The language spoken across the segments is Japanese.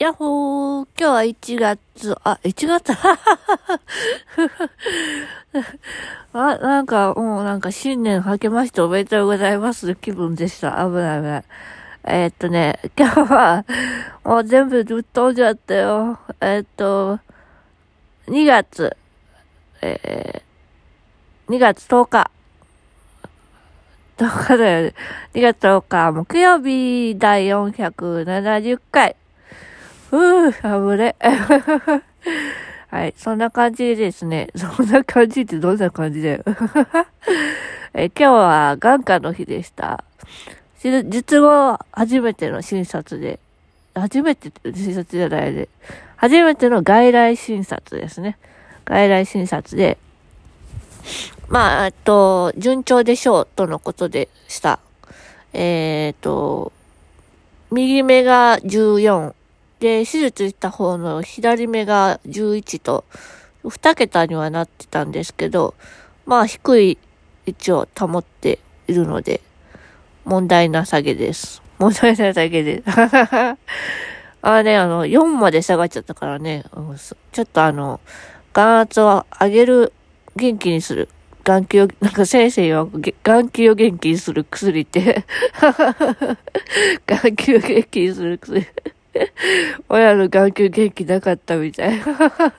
やっほー、今日は1月、あ、1月？あ、なんか、もうなんか新年明けましておめでとうございます気分でした。危ない危ない。えー、っとね、今日は、もう全部ぶっ飛んじゃったよ。えー、っと、2月、えー、2月10日。10日だよね。2月10日、木曜日第470回。ふぅ、あぶれ。はい。そんな感じですね。そんな感じってどんな感じだよ。え今日は眼科の日でした。実は初めての診察で、初めて診察じゃないで、初めての外来診察ですね。外来診察で、まあ、えっと、順調でしょうとのことでした。えー、っと、右目が14、で、手術した方の左目が11と、2桁にはなってたんですけど、まあ低い位置を保っているので、問題なさげです。問題なさげです。あね、あの、4まで下がっちゃったからね、ちょっとあの、眼圧を上げる、元気にする。眼球を、なんか先生は眼球を元気にする薬って 眼球を元気にする薬 親の眼球元気なかったみたいな。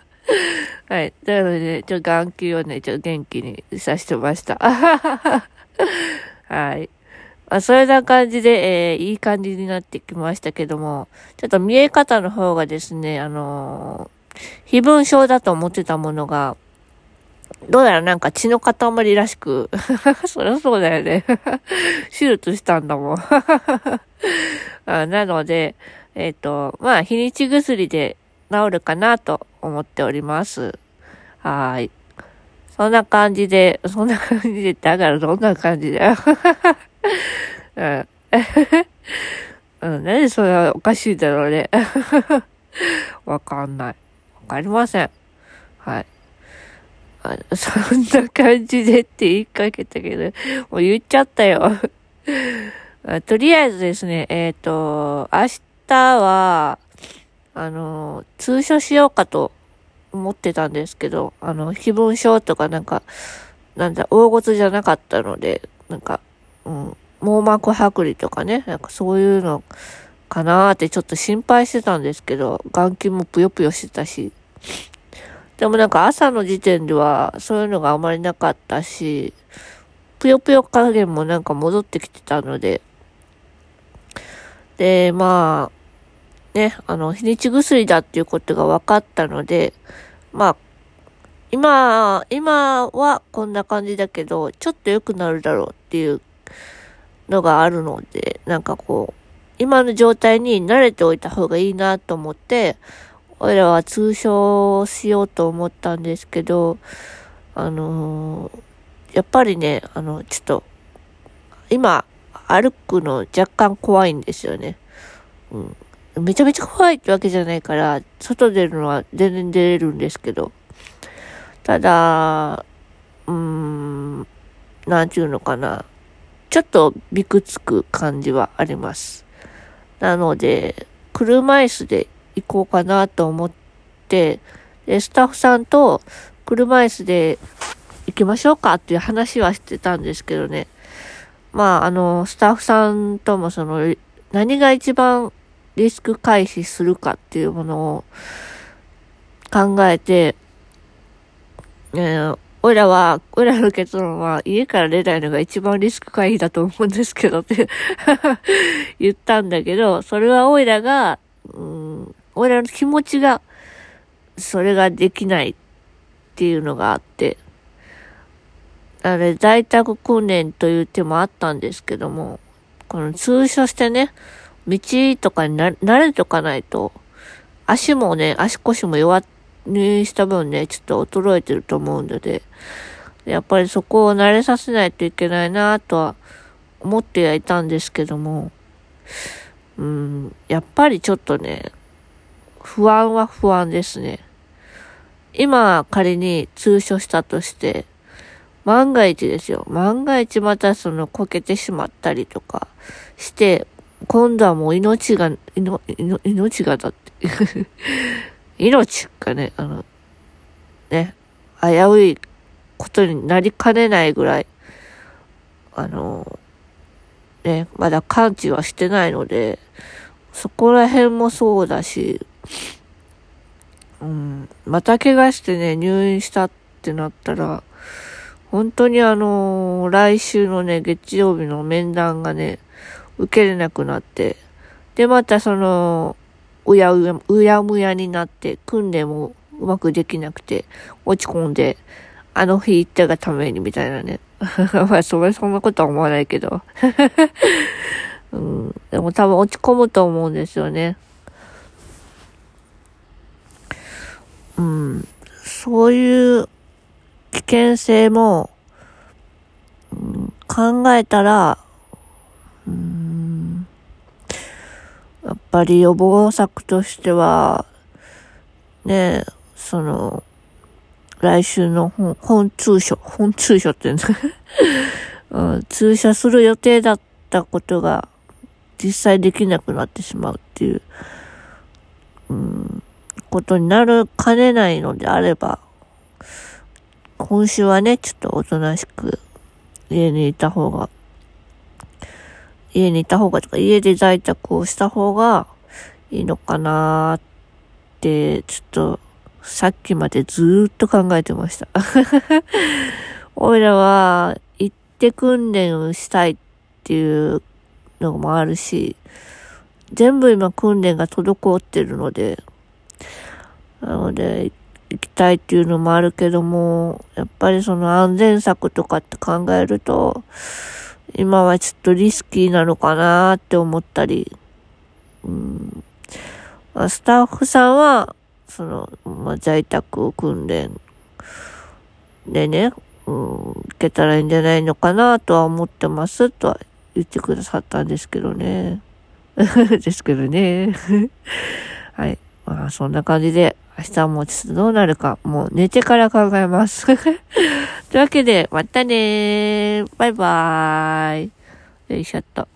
はい。なので、ね、ちょ、眼球をね、ちょ、元気にさしてました。はい。まあ、それな感じで、えー、いい感じになってきましたけども、ちょっと見え方の方がですね、あのー、非分症だと思ってたものが、どうやらなんか血の塊らしく、そりゃそうだよね。手術したんだもんあ。なので、えっ、ー、と、まあ、日にち薬で治るかなと思っております。はい。そんな感じで、そんな感じで、だからどんな感じだよ。うん。うん、それはおかしいだろうね。わかんない。わかりません。はい。そんな感じでって言いかけたけど、もう言っちゃったよ。とりあえずですね、えっ、ー、と、明日は、あの、通所しようかと思ってたんですけど、あの、非分症とかなんか、なんだ、大事じゃなかったので、なんか、うん、網膜剥離とかね、なんかそういうのかなーってちょっと心配してたんですけど、眼球もぷよぷよしてたし、でもなんか朝の時点ではそういうのがあまりなかったし、ぷよぷよ加減もなんか戻ってきてたので、で、まあ、ね、あの、日にち薬だっていうことが分かったので、まあ、今、今はこんな感じだけど、ちょっと良くなるだろうっていうのがあるので、なんかこう、今の状態に慣れておいた方がいいなと思って、俺らは通称しようと思ったんですけど、あのー、やっぱりね、あの、ちょっと、今、歩くの若干怖いんですよね。うん。めちゃめちゃ怖いってわけじゃないから、外出るのは全然出れるんですけど。ただ、うーん、なんちゅうのかな。ちょっとびくつく感じはあります。なので、車椅子で行こうかなと思って、で、スタッフさんと車椅子で行きましょうかっていう話はしてたんですけどね。まあ、あの、スタッフさんともその、何が一番リスク回避するかっていうものを考えて、えー、俺らは、俺らの結論は家から出ないのが一番リスク回避だと思うんですけどって 言ったんだけど、それは俺らが、うん、俺らの気持ちが、それができないっていうのがあって、あれ、在宅訓練という手もあったんですけども、この通所してね、道とかにな慣れとかないと、足もね、足腰も弱にした分ね、ちょっと衰えてると思うので、やっぱりそこを慣れさせないといけないなとは思ってはいたんですけども、うん、やっぱりちょっとね、不安は不安ですね。今仮に通所したとして、万が一ですよ。万が一またそのこけてしまったりとかして、今度はもう命が、命がだって。命がね、あの、ね、危ういことになりかねないぐらい、あの、ね、まだ完治はしてないので、そこら辺もそうだし、うん、また怪我してね、入院したってなったら、本当にあの、来週のね、月曜日の面談がね、受けれなくなって、で、またその、うやうや、うやむやになって、訓練もうまくできなくて、落ち込んで、あの日行ったがためにみたいなね。まあ、それそんなことは思わないけど。うん、でも多分落ち込むと思うんですよね。うん、そういう危険性も、うん、考えたら、うん、やっぱり予防策としては、ねその、来週の本、本通所、本通所って言うんですかうん、通社する予定だったことが実際できなくなってしまうっていう、うん、ことになるかねないのであれば、今週はね、ちょっとおとなしく家にいた方が、家にいた方がとか、家で在宅をした方がいいのかなーって、ちょっとさっきまでずーっと考えてました。おいらは、行って訓練をしたいっていうのもあるし、全部今訓練が滞ってるので、なので、行きたいっていうのもあるけども、やっぱりその安全策とかって考えると、今はちょっとリスキーなのかなって思ったり、うん、スタッフさんは、その、まあ、在宅訓練でね、うん、受けたらいいんじゃないのかなとは思ってますとは言ってくださったんですけどね。ですけどね。はい。まあ、そんな感じで、明日もちょっとどうなるか、もう寝てから考えます。というわけで、またねー。バイバーイ。よいしょっと。